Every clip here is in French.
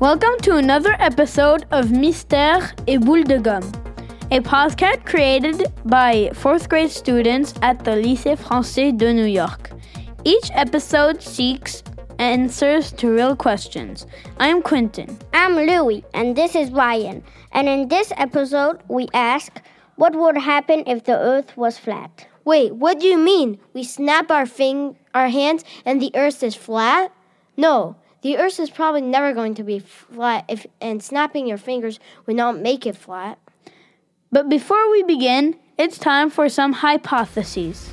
Welcome to another episode of Mystère et Boule de Gomme, a podcast created by fourth grade students at the Lycée Français de New York. Each episode seeks answers to real questions. I'm Quentin. I'm Louie, and this is Ryan. And in this episode, we ask what would happen if the earth was flat? Wait, what do you mean? We snap our fing- our hands and the earth is flat? No, the earth is probably never going to be flat if and snapping your fingers would not make it flat. But before we begin, it's time for some hypotheses.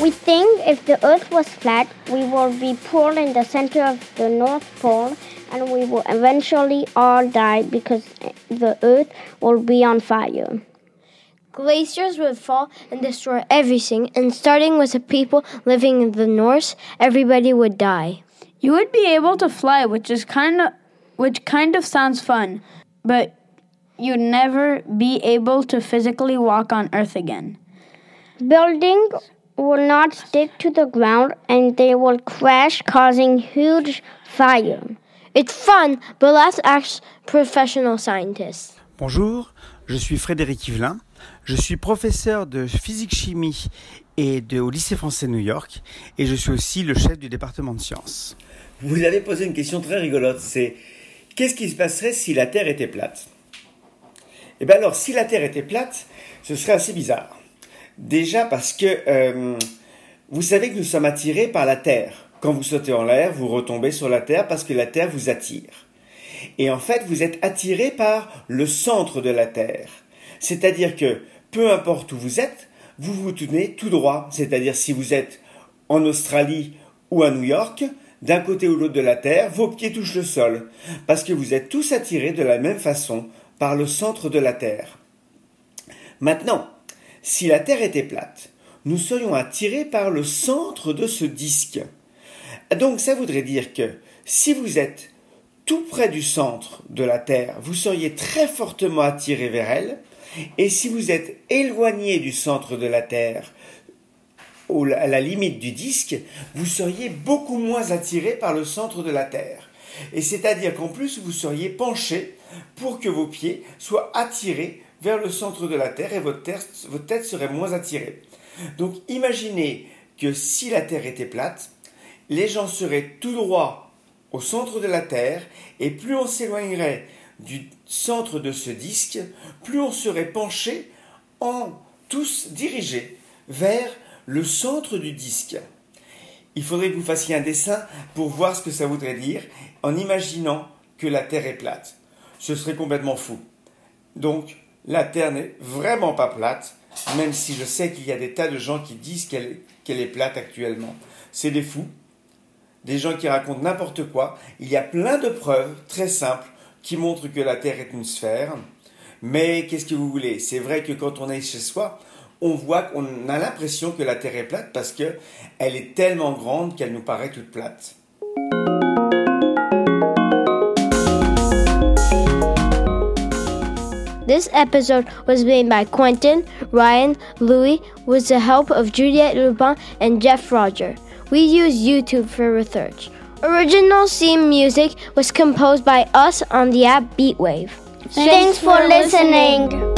We think if the earth was flat, we would be pulled in the center of the North Pole and we will eventually all die because the earth will be on fire. Glaciers would fall and destroy everything, and starting with the people living in the north, everybody would die. You would be able to fly, which is kind of which kind of sounds fun, but you'd never be able to physically walk on earth again. Buildings will not stick to the ground and they will crash, causing huge fire. It's fun, but let's ask professional scientists. Bonjour, je suis Frédéric Yvelin. Je suis professeur de physique-chimie et de, au lycée français de New York et je suis aussi le chef du département de sciences. Vous avez posé une question très rigolote, c'est qu'est-ce qui se passerait si la Terre était plate? Eh bien alors, si la Terre était plate, ce serait assez bizarre. Déjà parce que euh, vous savez que nous sommes attirés par la Terre. Quand vous sautez en l'air, vous retombez sur la Terre parce que la Terre vous attire. Et en fait, vous êtes attiré par le centre de la Terre. C'est-à-dire que peu importe où vous êtes, vous vous tenez tout droit. C'est-à-dire si vous êtes en Australie ou à New York, d'un côté ou l'autre de la Terre, vos pieds touchent le sol, parce que vous êtes tous attirés de la même façon par le centre de la Terre. Maintenant, si la Terre était plate, nous serions attirés par le centre de ce disque. Donc ça voudrait dire que si vous êtes tout près du centre de la Terre, vous seriez très fortement attiré vers elle, et si vous êtes éloigné du centre de la Terre, à la limite du disque, vous seriez beaucoup moins attiré par le centre de la Terre. Et c'est-à-dire qu'en plus, vous seriez penché pour que vos pieds soient attirés vers le centre de la Terre et votre, tête serait moins attirée. Donc imaginez que si la Terre était plate, les gens seraient tout droit au centre de la Terre et plus on s'éloignerait du centre de ce disque, plus on serait penché en tous dirigés vers le centre du disque. Il faudrait que vous fassiez un dessin pour voir ce que ça voudrait dire en imaginant que la Terre est plate. Ce serait complètement fou. Donc, la Terre n'est vraiment pas plate, même si je sais qu'il y a des tas de gens qui disent qu'elle est, plate actuellement. C'est des fous, des gens qui racontent n'importe quoi. Il y a plein de preuves très simples qui montrent que la Terre est une sphère. Mais qu'est-ce que vous voulez? C'est vrai que quand on est chez soi, on voit qu'on a l'impression que la Terre est plate parce que elle est tellement grande qu'elle nous paraît toute plate. This episode was made by Quentin, Ryan, Louis, with the help of Juliette Lupin and Jeff Roger. We use YouTube for research. Original theme music was composed by us on the app Beatwave. Thanks, Thanks for listening.